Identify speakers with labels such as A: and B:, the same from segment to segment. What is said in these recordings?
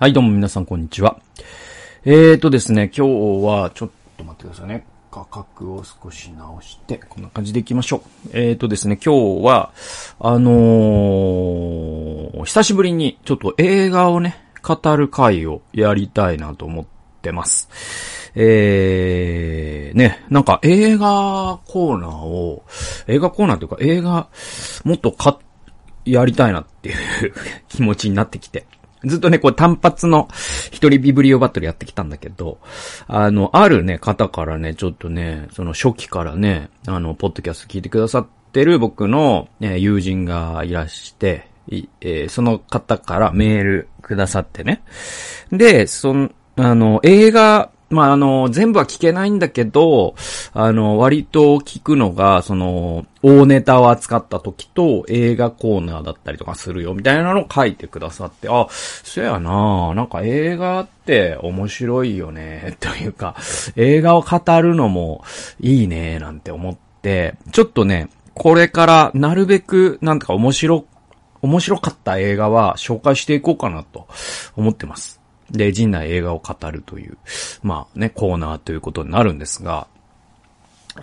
A: はい、どうも皆さんこんにちは。えーとですね、今日は、ちょっと待ってくださいね。価格を少し直して、こんな感じでいきましょう。えーとですね、今日は、あのー、久しぶりにちょっと映画をね、語る回をやりたいなと思ってます。えー、ね、なんか映画コーナーを、映画コーナーというか映画、もっとか、やりたいなっていう 気持ちになってきて。ずっとね、こう単発の一人ビブリオバトルやってきたんだけど、あの、あるね、方からね、ちょっとね、その初期からね、あの、ポッドキャスト聞いてくださってる僕の、ね、友人がいらして、えーその方からメールくださってね。で、その、あの、映画、まあ、あの、全部は聞けないんだけど、あの、割と聞くのが、その、大ネタを扱った時と映画コーナーだったりとかするよ、みたいなのを書いてくださって、あ、そやななんか映画って面白いよね、というか、映画を語るのもいいね、なんて思って、ちょっとね、これからなるべく、なんとか面白、面白かった映画は紹介していこうかなと思ってます。で、陣内映画を語るという、まあね、コーナーということになるんですが、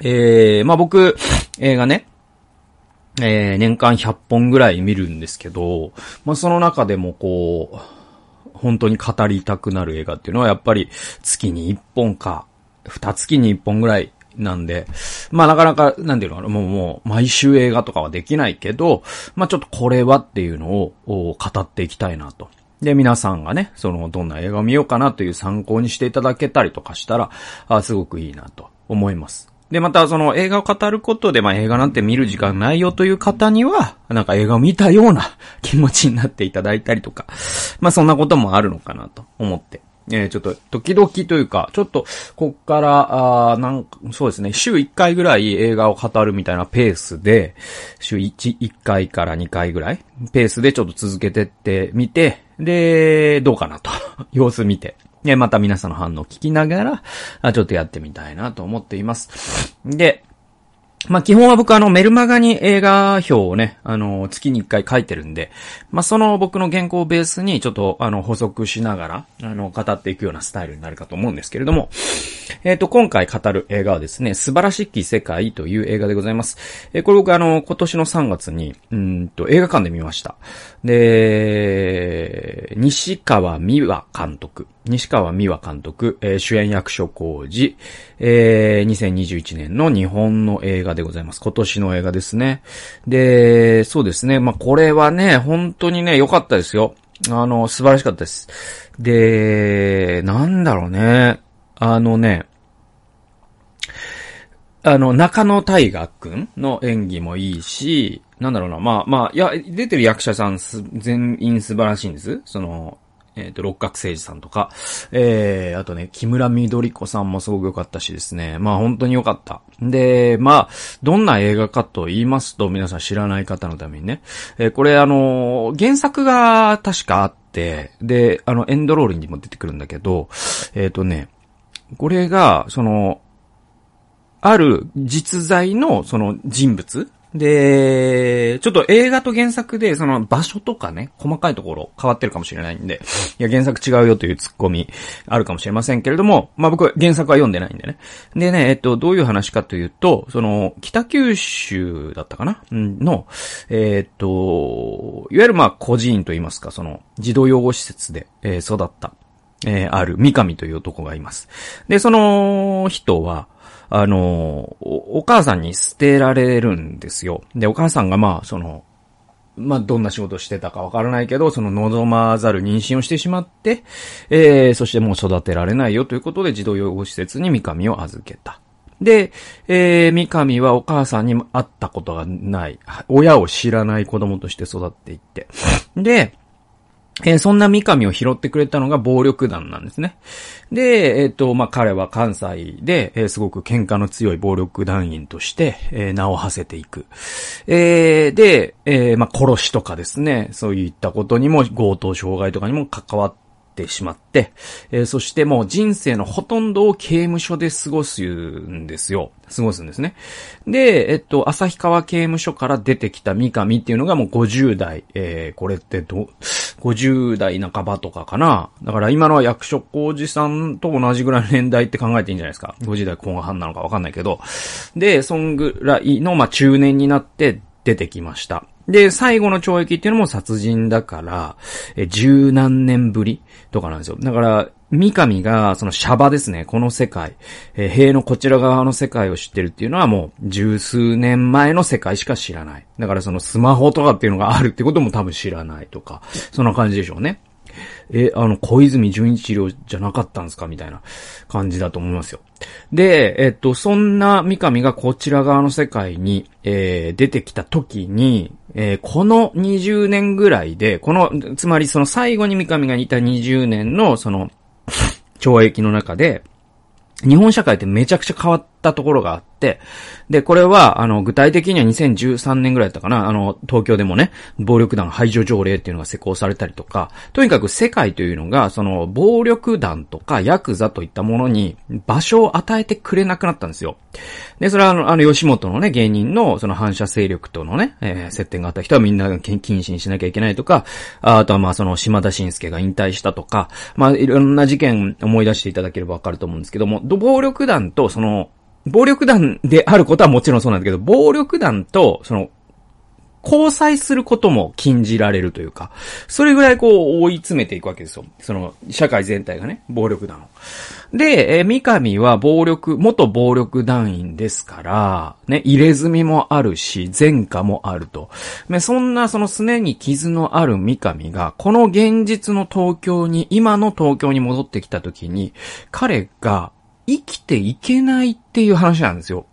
A: えー、まあ僕、映画ね、えー、年間100本ぐらい見るんですけど、まあその中でもこう、本当に語りたくなる映画っていうのはやっぱり月に1本か、2月に1本ぐらいなんで、まあなかなか、なんていうのかな、もうもう毎週映画とかはできないけど、まあちょっとこれはっていうのを語っていきたいなと。で、皆さんがね、その、どんな映画を見ようかなという参考にしていただけたりとかしたら、あすごくいいなと思います。で、またその映画を語ることで、まあ映画なんて見る時間ないよという方には、なんか映画を見たような 気持ちになっていただいたりとか、まあそんなこともあるのかなと思って。えーちょっと、時々というか、ちょっと、こっから、あーなんか、そうですね、週1回ぐらい映画を語るみたいなペースで、週1、1回から2回ぐらい、ペースでちょっと続けてってみて、で、どうかなと、様子見て、で、また皆さんの反応を聞きながら、ちょっとやってみたいなと思っています。で、まあ、基本は僕あのメルマガに映画表をね、あの、月に一回書いてるんで、まあ、その僕の原稿をベースにちょっとあの補足しながら、あの、語っていくようなスタイルになるかと思うんですけれども、えっ、と、今回語る映画はですね、素晴らしき世界という映画でございます。えーこれ僕あの、今年の3月に、うんと、映画館で見ました。で、西川美和監督。西川美和監督、えー主演役所工事、えー2021年の日本の映画でございます。今年の映画ですね。で、そうですね。まあ、これはね、本当にね、良かったですよ。あの、素晴らしかったです。で、なんだろうね。あのね、あの、中野大河くんの演技もいいし、なんだろうな、まあまあ、いや、出てる役者さんす全員素晴らしいんです。その、えっ、と、六角誠治さんとか、えー、あとね、木村緑子さんもすごく良かったしですね。まあ本当に良かった。で、まあ、どんな映画かと言いますと、皆さん知らない方のためにね。えーこれあの原作が確かあって、で、あの、エンドロールにも出てくるんだけど、えっ、とね、これが、その、ある実在のその人物で、ちょっと映画と原作でその場所とかね、細かいところ変わってるかもしれないんで、いや原作違うよというツッコミあるかもしれませんけれども、まあ僕は原作は読んでないんでね。でね、えっと、どういう話かというと、その、北九州だったかな？うんの、えっと、いわゆるまあ孤児院といいますか、その、児童養護施設で、えー育った、えーある三上という男がいます。で、その人は、あの、お母さんに捨てられるんですよ。で、お母さんがまあ、その、まあ、どんな仕事してたかわからないけど、その望まざる妊娠をしてしまって、えー、そしてもう育てられないよということで児童養護施設に三上を預けた。で、えー、三上はお母さんに会ったことがない、親を知らない子供として育っていって。で、えーそんな三上を拾ってくれたのが暴力団なんですね。で、えっ、と、まあ、彼は関西で、えーすごく喧嘩の強い暴力団員として、え名を馳せていく。えで、えまあ、殺しとかですね、そういったことにも、強盗傷害とかにも関わってしまって、えーそしてもう人生のほとんどを刑務所で過ごすんですよ。過ごすんですね。で、えっと、旭川刑務所から出てきた三上っていうのがもう50代、えーこれってど、50代半ばとかかな。だから今のは役所工事さんと同じぐらいの年代って考えていいんじゃないですか。50代後半なのかわかんないけど。で、そんぐらいの、まあ、中年になって出てきました。で、最後の懲役っていうのも殺人だから、え、十何年ぶりとかなんですよ。だから、三上が、そのシャバですね、この世界、えー、塀のこちら側の世界を知ってるっていうのはもう、十数年前の世界しか知らない。だからそのスマホとかっていうのがあるってことも多分知らないとか、そんな感じでしょうね。え、あの、小泉純一郎じゃなかったんですか？みたいな感じだと思いますよ。で、えっと、そんな三上がこちら側の世界に、えー、出てきた時に、えー、この20年ぐらいで、この、つまりその最後に三上がいた20年の、その、懲役の中で、日本社会ってめちゃくちゃ変わったところがあって、で、これは、あの、具体的には2013年ぐらいだったかな、あの、東京でもね、暴力団排除条例っていうのが施行されたりとか、とにかく世界というのが、その、暴力団とかヤクザといったものに場所を与えてくれなくなったんですよ。で、それはあの、あの、吉本のね、芸人の、その反射勢力とのね、えー、接点があった人はみんな禁止にしなきゃいけないとか、あとはまあ、その、島田紳介が引退したとか、まあ、いろんな事件思い出していただければわかると思うんですけども、暴力団とその、暴力団であることはもちろんそうなんだけど、暴力団と、その、交際することも禁じられるというか、それぐらいこう追い詰めていくわけですよ。その、社会全体がね、暴力団を。で、え三上は暴力、元暴力団員ですから、ね、入れ墨もあるし、前科もあると。ねそんなそのすねに傷のある三上が、この現実の東京に、今の東京に戻ってきた時に、彼が生きていけないっていう話なんですよ。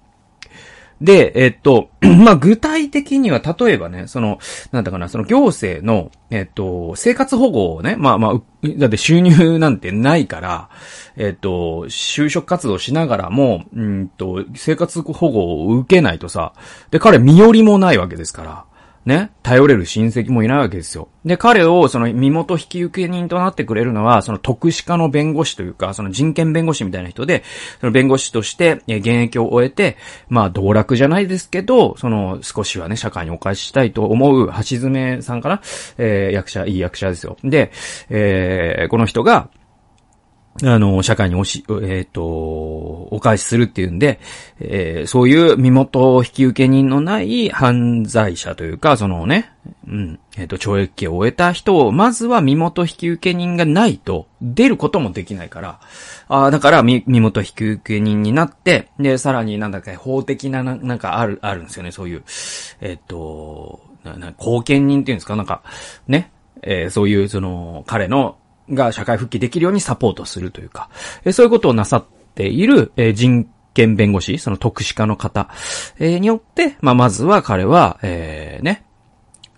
A: で、えっと、まあ、具体的には、例えばね、その、なんだかな、その行政の、えっと、生活保護をね、まあまあ、だって収入なんてないから、えっと、就職活動しながらも、うんと、生活保護を受けないとさ、で、彼身寄りもないわけですから、ね、頼れる親戚もいないわけですよ。で、彼をその身元引受人となってくれるのは、その特殊化の弁護士というか、その人権弁護士みたいな人で、その弁護士として、現役を終えて、まあ、道楽じゃないですけど、その少しはね、社会にお返ししたいと思う橋爪さんかな？えー、役者、いい役者ですよ。で、えー、この人が、あの、社会におし、えっ、ー、と、お返しするっていうんで、えー、そういう身元引き受け人のない犯罪者というか、そのね、うん、えっ、ー、と、懲役刑を終えた人を、まずは身元引き受け人がないと、出ることもできないから、あだから、身、元引き受け人になって、で、さらになんだか法的なな、なんかある、あるんですよね、そういう、えっ、と、な、な、後見人っていうんですか、なんか、ね、えー、そういう、その、彼のが社会復帰できるようにサポートするというか、えそういうことをなさっている、え人権弁護士、その特殊化の方、えによって、まあ、まずは彼は、えー、ね、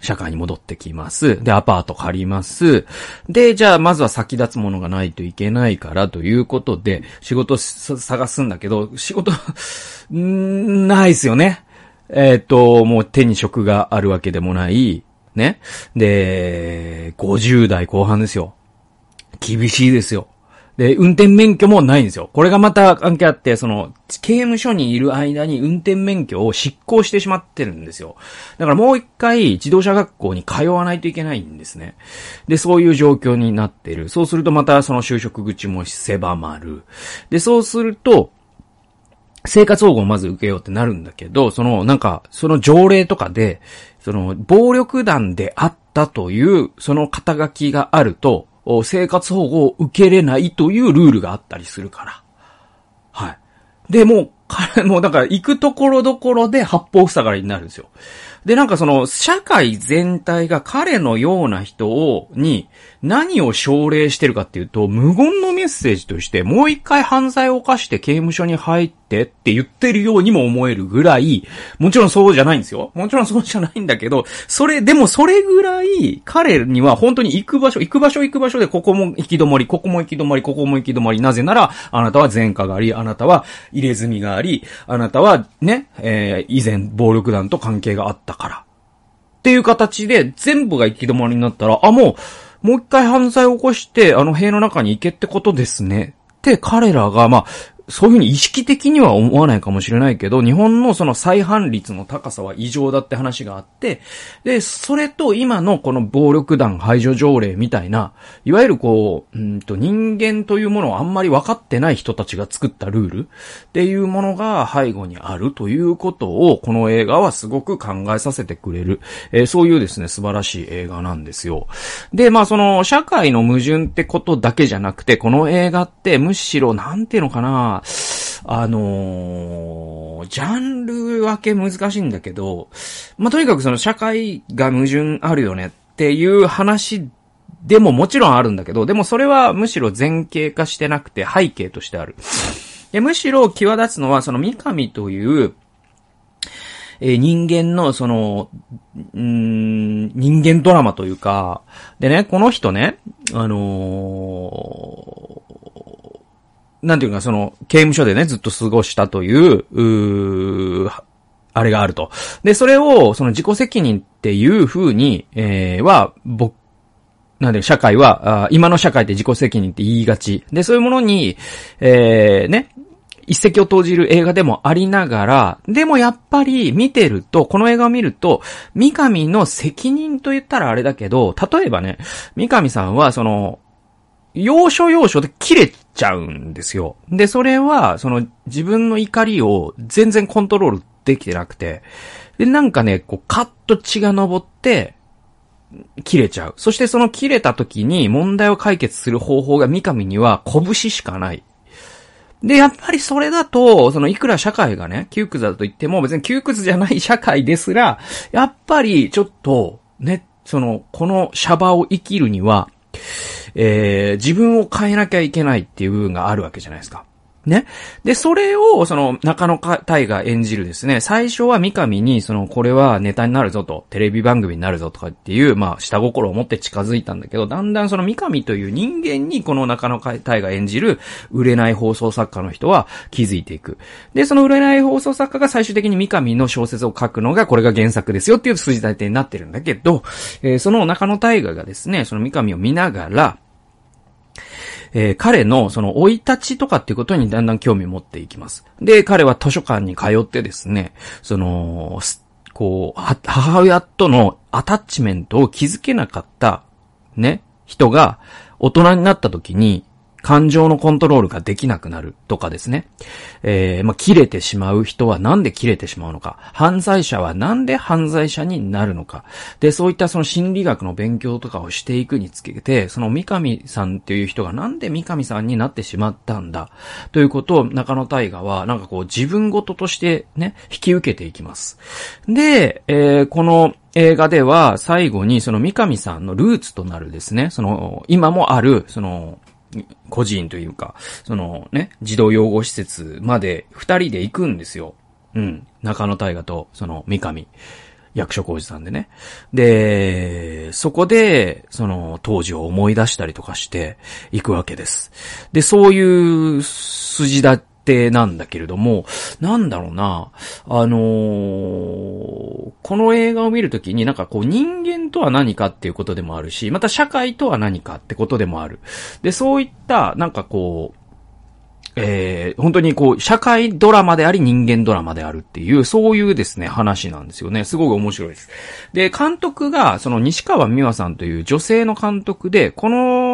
A: 社会に戻ってきます。で、アパート借ります。で、じゃあ、まずは先立つものがないといけないからということで、仕事探すんだけど、仕事 ないですよね。えっ、ー、と、もう手に職があるわけでもない。ね。で、50代後半ですよ。厳しいですよ。で、運転免許もないんですよ。これがまた関係あって、その、刑務所にいる間に運転免許を執行してしまってるんですよ。だからもう一回自動車学校に通わないといけないんですね。で、そういう状況になってる。そうするとまたその就職口も狭まる。で、そうすると、生活保護をまず受けようってなるんだけど、その、なんか、その条例とかで、その、暴力団であったという、その肩書きがあると、生活保護を受けれないというルールがあったりするから。はい。で、も、彼 もだから行くところどころで八方塞がりになるんですよ。で、なんかその、社会全体が彼のような人を、に、何を奨励してるかっていうと、無言のメッセージとして、もう一回犯罪を犯して刑務所に入ってって言ってるようにも思えるぐらい、もちろんそうじゃないんですよ。もちろんそうじゃないんだけど、それ、でもそれぐらい、彼には本当に行く場所、行く場所行く場所で、ここも行き止まり、ここも行き止まり、ここも行き止まり、なぜなら、あなたは前科があり、あなたは入れ墨があり、あなたはね、えー、以前暴力団と関係があったから。っていう形で全部が行き止まりになったら、あ、もう、もう一回犯罪を起こして、あの塀の中に行けってことですね。って彼らが、まあ、そういうふうに意識的には思わないかもしれないけど、日本のその再犯率の高さは異常だって話があって、で、それと今のこの暴力団排除条例みたいな、いわゆるこう、うんと人間というものをあんまり分かってない人たちが作ったルールっていうものが背後にあるということを、この映画はすごく考えさせてくれる、えー、そういうですね、素晴らしい映画なんですよ。で、まあその、社会の矛盾ってことだけじゃなくて、この映画ってむしろ、なんていうのかな、あ、のー、ジャンル分け難しいんだけど、まあ、とにかくその社会が矛盾あるよねっていう話でももちろんあるんだけど、でもそれはむしろ前景化してなくて背景としてある。でむしろ際立つのはその三上という、え、人間の、その、うん、人間ドラマというか、でね、この人ね、あのなんていうか、その、刑務所でね、ずっと過ごしたという、うあれがあると。で、それを、その自己責任っていう風に、えー、は、僕、なんで、社会は、あ今の社会って自己責任って言いがち。で、そういうものに、えー、ね、一石を投じる映画でもありながら、でもやっぱり見てると、この映画を見ると、三上の責任と言ったらあれだけど、例えばね、三上さんはその、要所要所で切れちゃうんですよ。で、それは、その自分の怒りを全然コントロールできてなくて、で、なんかね、こう、カッと血が昇って、切れちゃう。そしてその切れた時に問題を解決する方法が三上には拳しかない。で、やっぱりそれだと、そのいくら社会がね、窮屈だと言っても別に窮屈じゃない社会ですら、やっぱりちょっと、ね、その、このシャバを生きるには、えー、自分を変えなきゃいけないっていう部分があるわけじゃないですか。ね。で、それを、その、中野大が演じるですね、最初は三上に、その、これはネタになるぞと、テレビ番組になるぞとかっていう、まあ、下心を持って近づいたんだけど、だんだんその三上という人間に、この中野大が演じる、売れない放送作家の人は気づいていく。で、その売れない放送作家が最終的に三上の小説を書くのが、これが原作ですよっていう筋立てになってるんだけど、えー、その中野大河がですね、その三上を見ながら、えー、彼のその生い立ちとかっていうことにだんだん興味を持っていきます。で、彼は図書館に通ってですね、その、こう、母親とのアタッチメントを築けなかった、ね、人が大人になった時に、感情のコントロールができなくなるとかですね。えー、まあ、切れてしまう人はなんで切れてしまうのか。犯罪者はなんで犯罪者になるのか。で、そういったその心理学の勉強とかをしていくにつけて、その三上さんっていう人がなんで三上さんになってしまったんだ？ということを中野大河は、なんかこう自分ごととしてね、引き受けていきます。で、えー、この、映画では最後にその三上さんのルーツとなるですね、その今もある、その個人というか、そのね、児童養護施設まで二人で行くんですよ。うん。中野大河と、その、三上。役所工事さんでね。で、そこで、その、当時を思い出したりとかして行くわけです。で、そういう筋立定なんだけれども、なんだろうな、あのー、この映画を見るときになんかこう人間とは何かっていうことでもあるし、また社会とは何かってことでもある。で、そういったなんかこう、えー、本当にこう、社会ドラマであり人間ドラマであるっていう、そういうですね、話なんですよね。すごく面白いです。で、監督が、その西川美和さんという女性の監督で、この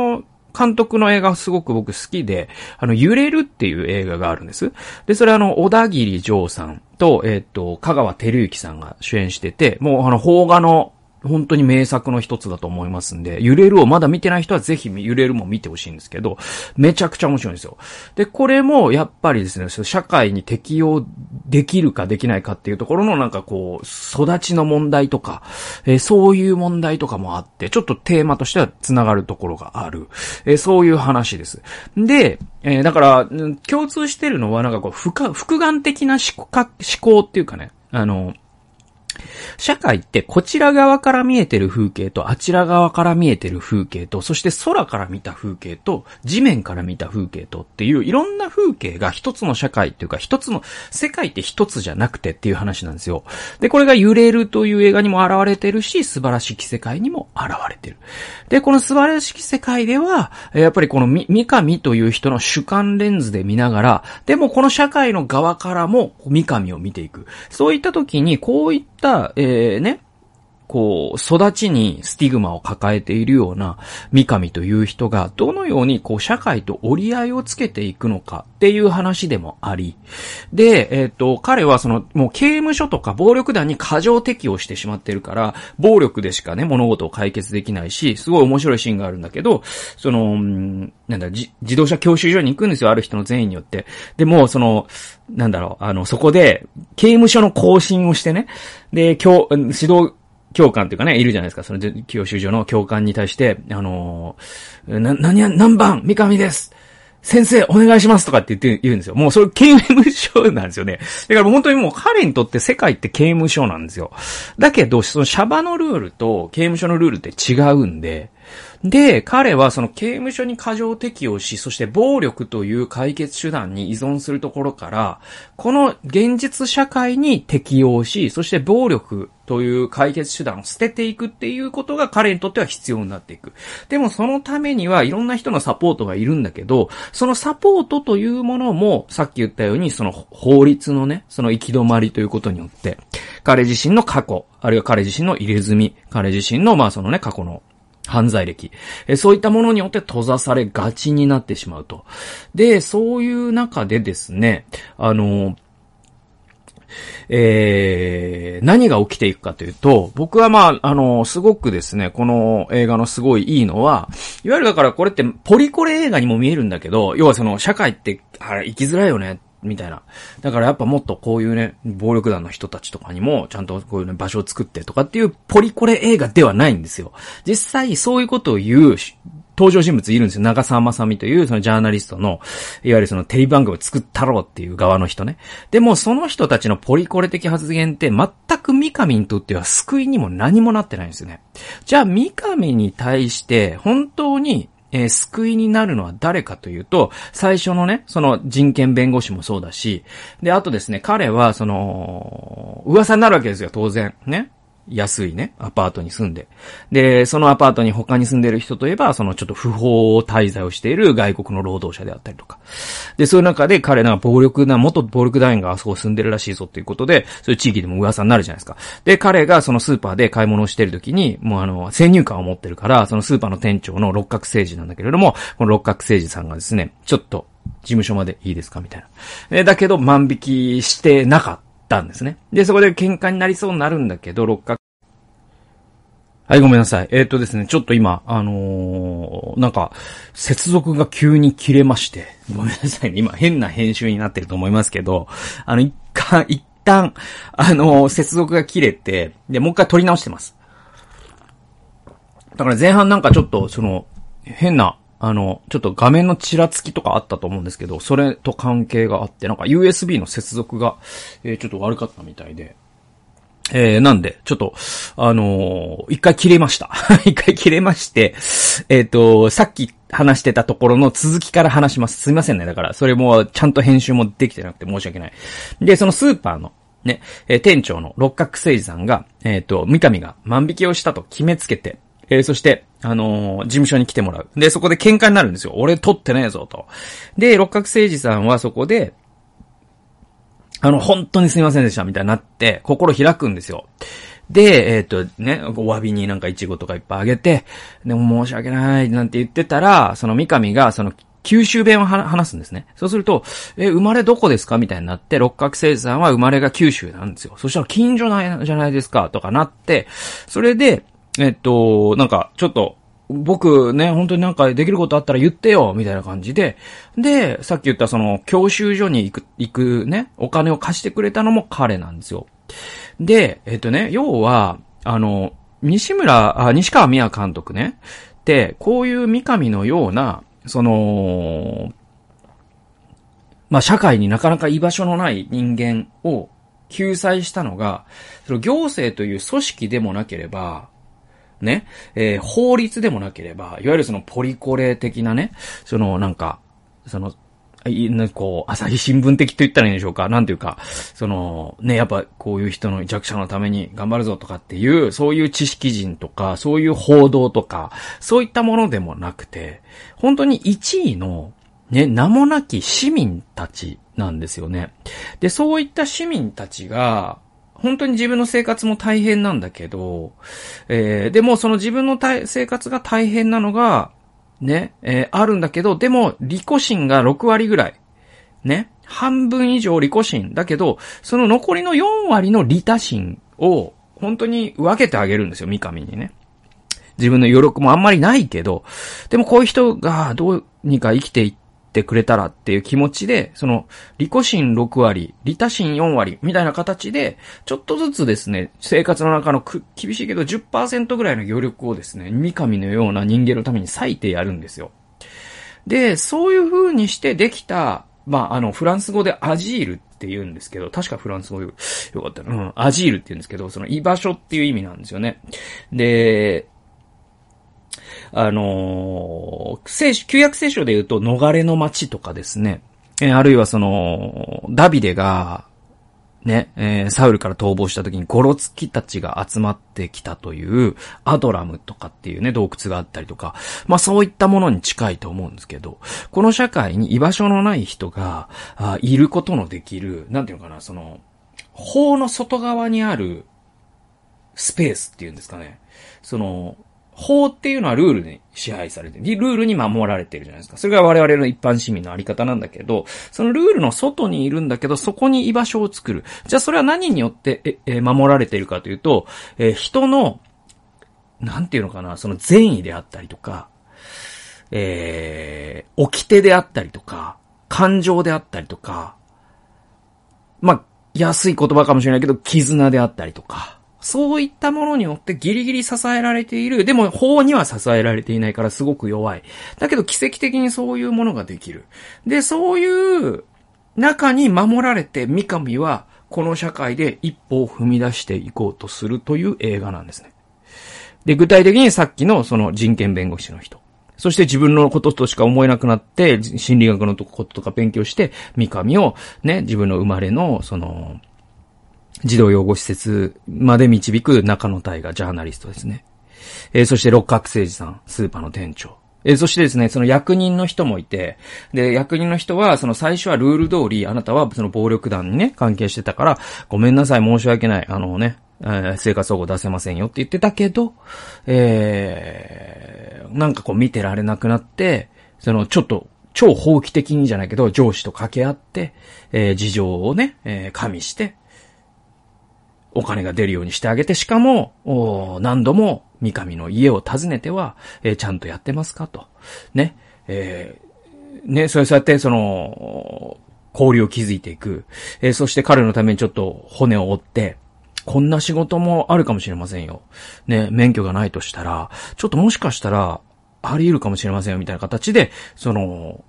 A: 監督の映画すごく僕好きで、あの、揺れるっていう映画があるんです。で、それあの、小田切丈さんと、えっ、と、香川照之さんが主演してて、もうあの、邦画の本当に名作の一つだと思いますんで、揺れるをまだ見てない人はぜひ揺れるも見てほしいんですけど、めちゃくちゃ面白いんですよ。で、これもやっぱりですね、社会に適応できるかできないかっていうところのなんかこう、育ちの問題とか、えー、そういう問題とかもあって、ちょっとテーマとしては繋がるところがある。えー、そういう話です。で、えー、だから、共通してるのはなんかこう、複眼的な思考っていうかね、あの、社会ってこちら側から見えてる風景とあちら側から見えてる風景と、そして空から見た風景と、地面から見た風景とっていういろんな風景が一つの社会っていうか一つの、世界って一つじゃなくてっていう話なんですよ。で、これが揺れるという映画にも現れてるし、素晴らしき世界にも現れてる。で、この素晴らしき世界では、やっぱりこの三上という人の主観レンズで見ながら、でもこの社会の側からも三上を見ていく。そういった時に、こういった、た、えー、ね、こう、育ちにスティグマを抱えているような三上という人が、どのようにこう、社会と折り合いをつけていくのかっていう話でもあり、で、えっ、ー、と、彼はその、もう刑務所とか暴力団に過剰適応してしまってるから、暴力でしかね、物事を解決できないし、すごい面白いシーンがあるんだけど、その、なんだ、自動車教習所に行くんですよ、ある人の善意によって。でも、その、なんだろう、あの、そこで、刑務所の更新をしてね、で、今日、指導、教官っていうかね、いるじゃないですか。その教習所の教官に対して、あのー、な、何や、何番三上です先生、お願いしますとかって言って言うんですよ。もうそれ刑務所なんですよね。だから本当にもう彼にとって世界って刑務所なんですよ。だけど、そのシャバのルールと刑務所のルールって違うんで、で、彼はその刑務所に過剰適応し、そして暴力という解決手段に依存するところから、この現実社会に適応し、そして暴力という解決手段を捨てていくっていうことが彼にとっては必要になっていく。でもそのためにはいろんな人のサポートがいるんだけど、そのサポートというものも、さっき言ったようにその法律のね、その行き止まりということによって、彼自身の過去、あるいは彼自身の入れ墨、彼自身のまあそのね、過去の犯罪歴。えそういったものによって閉ざされがちになってしまうと。で、そういう中でですね、あの、えー、何が起きていくかというと、僕はまあ、あの、すごくですね、この映画のすごいいいのは、いわゆるだからこれってポリコレ映画にも見えるんだけど、要はその社会って、あれ、生きづらいよねみたいな。だからやっぱもっとこういうね、暴力団の人たちとかにも、ちゃんとこういうね、場所を作ってとかっていうポリコレ映画ではないんですよ。実際そういうことを言う、登場人物いるんですよ。長澤まさみというそのジャーナリストの、いわゆるそのテレビ番組を作ったろうっていう側の人ね。でもその人たちのポリコレ的発言って全く三上にとっては救いにも何もなってないんですよね。じゃあ三上に対して本当にえー、救いになるのは誰かというと、最初のね、その人権弁護士もそうだし、で、あとですね、彼は、その、噂になるわけですよ、当然。ね。安いね、アパートに住んで。で、そのアパートに他に住んでる人といえば、そのちょっと不法滞在をしている外国の労働者であったりとか。で、そういう中で彼らが暴力な、元暴力団員があそこ住んでるらしいぞっていうことで、そういう地域でも噂になるじゃないですか。で、彼がそのスーパーで買い物をしてる時に、もうあの、先入観を持ってるから、そのスーパーの店長の六角誠治なんだけれども、この六角誠治さんがですね、ちょっと、事務所までいいですかみたいな。だけど、万引きしてなかった。たんですね。で、そこで喧嘩になりそうになるんだけど、六角。はい、ごめんなさい。えー、っとですね、ちょっと今、あのー、なんか、接続が急に切れまして、ごめんなさいね。今、変な編集になってると思いますけど、あの、一回、一旦、あのー、接続が切れて、で、もう一回撮り直してます。だから前半なんかちょっと、その、変な、あの、ちょっと画面のちらつきとかあったと思うんですけど、それと関係があって、なんか USB の接続が、えー、ちょっと悪かったみたいで、えー、なんで、ちょっと、あのー、一回切れました。一回切れまして、えっ、ー、と、さっき話してたところの続きから話します。すいませんね。だから、それも、ちゃんと編集もできてなくて申し訳ない。で、そのスーパーの、ね、え、店長の六角誠治さんが、えっ、と、三上が万引きをしたと決めつけて、えー、そして、あのー、事務所に来てもらう。で、そこで喧嘩になるんですよ。俺取ってねえぞ、と。で、六角誠治さんはそこで、あの、本当にすみませんでした、みたいになって、心開くんですよ。で、えっ、ー、とね、お詫びになんかイチゴとかいっぱいあげて、でも申し訳ない、なんて言ってたら、その三上が、その、九州弁を話すんですね。そうすると、え、生まれどこですかみたいになって、六角星さんは生まれが九州なんですよ。そしたら近所なんじゃないですかとかなって、それで、えっと、なんか、ちょっと、僕ね、本当になんかできることあったら言ってよ、みたいな感じで、で、さっき言ったその、教習所に行く、行くね、お金を貸してくれたのも彼なんですよ。で、えっとね、要は、あの、西村、あ、西川宮監督ね、で、こういう三上のような、その、まあ、社会になかなか居場所のない人間を救済したのが、その行政という組織でもなければ、ね、えー、法律でもなければ、いわゆるそのポリコレ的なね、そのなんか、その、こう、朝日新聞的と言ったらいいんでしょうかなんていうか、その、ね、やっぱこういう人の弱者のために頑張るぞとかっていう、そういう知識人とか、そういう報道とか、そういったものでもなくて、本当に1位の、ね、名もなき市民たちなんですよね。で、そういった市民たちが、本当に自分の生活も大変なんだけど、えー、でもその自分の生活が大変なのが、ね、えー、あるんだけど、でも、利己心が6割ぐらい。ね。半分以上利己心。だけど、その残りの4割の利他心を、本当に分けてあげるんですよ、三上にね。自分の余力もあんまりないけど、でもこういう人がどうにか生きていっってくれたらっていう気持ちで、その、利己心6割、利他心4割、みたいな形で、ちょっとずつですね、生活の中の厳しいけど10%ぐらいの余力をですね、三上のような人間のために割いてやるんですよ。で、そういう風にしてできた、まあ、あの、フランス語でアジールって言うんですけど、確かフランス語よかったな。うん、アジールって言うんですけど、その居場所っていう意味なんですよね。で、あのー、聖書、旧約聖書で言うと、逃れの街とかですね。え、あるいはその、ダビデが、ね、えー、サウルから逃亡した時にゴロツキたちが集まってきたという、アドラムとかっていうね、洞窟があったりとか、まあそういったものに近いと思うんですけど、この社会に居場所のない人が、あいることのできる、なんていうのかな、その、法の外側にあるスペースっていうんですかね。その、法っていうのはルールに支配されてる。ルールに守られてるじゃないですか。それが我々の一般市民のあり方なんだけど、そのルールの外にいるんだけど、そこに居場所を作る。じゃあそれは何によってえ守られているかというと、え人の、なんていうのかな、その善意であったりとか、えー、掟であったりとか、感情であったりとか、まあ、安い言葉かもしれないけど、絆であったりとか、そういったものによってギリギリ支えられている。でも法には支えられていないからすごく弱い。だけど奇跡的にそういうものができる。で、そういう中に守られて三上はこの社会で一歩を踏み出していこうとするという映画なんですね。で、具体的にさっきのその人権弁護士の人。そして自分のこととしか思えなくなって、心理学のこととか勉強して、三上をね、自分の生まれの、その、児童養護施設まで導く中野大河ジャーナリストですね。えー、そして六角誠治さん、スーパーの店長。えー、そしてですね、その役人の人もいて、で、役人の人は、その最初はルール通り、あなたはその暴力団にね、関係してたから、ごめんなさい、申し訳ない、あのね、えー、生活保護出せませんよって言ってたけど、えー、なんかこう見てられなくなって、そのちょっと、超法規的にじゃないけど、上司と掛け合って、えー、事情をね、えー、加味して、お金が出るようにしてあげて、しかも、何度も三上の家を訪ねては、えー、ちゃんとやってますかと。ね。えー、ね、そうやって、その、交流を築いていく。えー、そして彼のためにちょっと骨を折って、こんな仕事もあるかもしれませんよ。ね、免許がないとしたら、ちょっともしかしたら、あり得るかもしれませんよ、みたいな形で、その、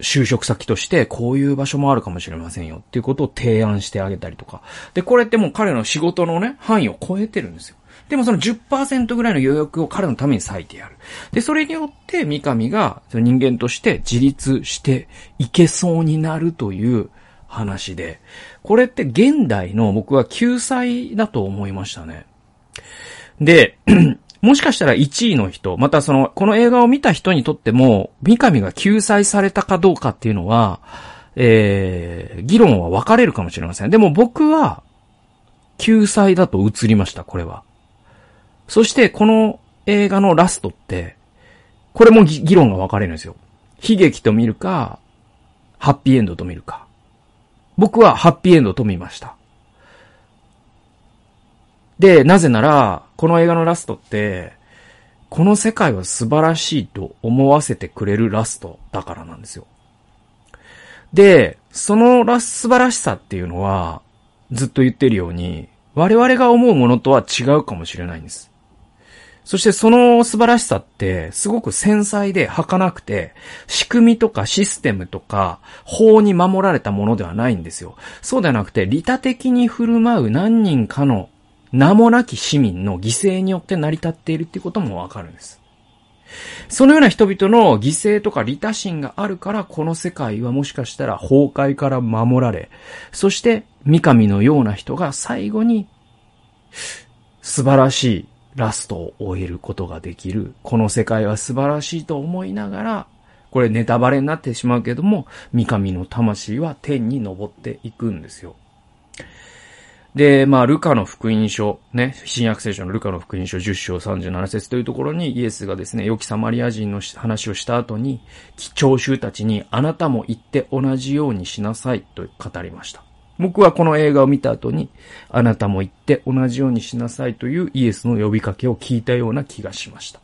A: 就職先としてこういう場所もあるかもしれませんよっていうことを提案してあげたりとか。で、これってもう彼の仕事のね、範囲を超えてるんですよ。でもその10%ぐらいの余力を彼のために割いてやる。で、それによって三上が人間として自立していけそうになるという話で、これって現代の僕は救済だと思いましたね。で、もしかしたら1位の人、またその、この映画を見た人にとっても、三上が救済されたかどうかっていうのは、えー、議論は分かれるかもしれません。でも僕は、救済だと映りました、これは。そして、この映画のラストって、これも議論が分かれるんですよ。悲劇と見るか、ハッピーエンドと見るか。僕はハッピーエンドと見ました。で、なぜなら、この映画のラストって、この世界は素晴らしいと思わせてくれるラストだからなんですよ。で、そのラ素晴らしさっていうのは、ずっと言ってるように、我々が思うものとは違うかもしれないんです。そしてその素晴らしさって、すごく繊細で儚くて、仕組みとかシステムとか、法に守られたものではないんですよ。そうではなくて、利他的に振る舞う何人かの名もなき市民の犠牲によって成り立っているっていうこともわかるんです。そのような人々の犠牲とか利他心があるから、この世界はもしかしたら崩壊から守られ、そして三上のような人が最後に素晴らしいラストを終えることができる。この世界は素晴らしいと思いながら、これネタバレになってしまうけども、三上の魂は天に昇っていくんですよ。で、まあ、ルカの福音書、ね、新約聖書のルカの福音書10章37節というところにイエスがですね、良きサマリア人の話をした後に、聴衆たちにあなたも行って同じようにしなさいと語りました。僕はこの映画を見た後に、あなたも行って同じようにしなさいというイエスの呼びかけを聞いたような気がしました。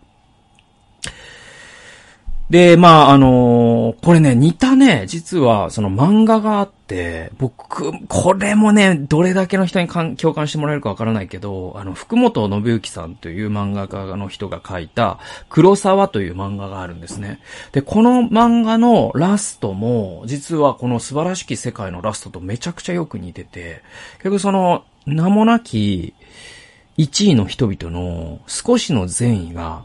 A: で、まあ、あのー、これね、似たね、実は、その漫画があって、僕、これもね、どれだけの人に共感してもらえるかわからないけど、あの、福本信之さんという漫画家の人が書いた、黒沢という漫画があるんですね。で、この漫画のラストも、実はこの素晴らしき世界のラストとめちゃくちゃよく似てて、結局その、名もなき、1位の人々の少しの善意が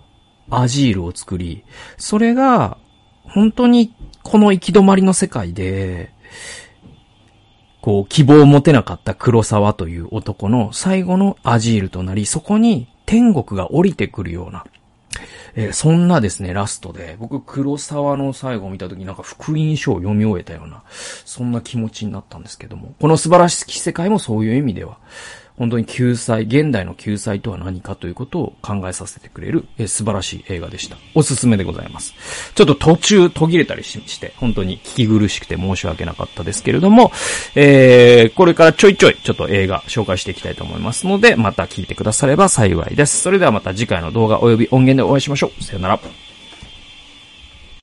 A: アジールを作り、それが、本当にこの行き止まりの世界で、こう、希望を持てなかった黒沢という男の最後のアジールとなり、そこに天国が降りてくるような、えー、そんなですね、ラストで、僕、黒沢の最後を見たときなんか福音書を読み終えたような、そんな気持ちになったんですけども、この素晴らしき世界もそういう意味では、本当に救済、現代の救済とは何かということを考えさせてくれる、え素晴らしい映画でした。おすすめでございます。ちょっと途中途切れたりして、本当に聞き苦しくて申し訳なかったですけれども、えー、これからちょいちょいちょっと映画紹介していきたいと思いますので、また聞いてくだされば幸いです。それではまた次回の動画及び音源でお会いしましょう。さよなら。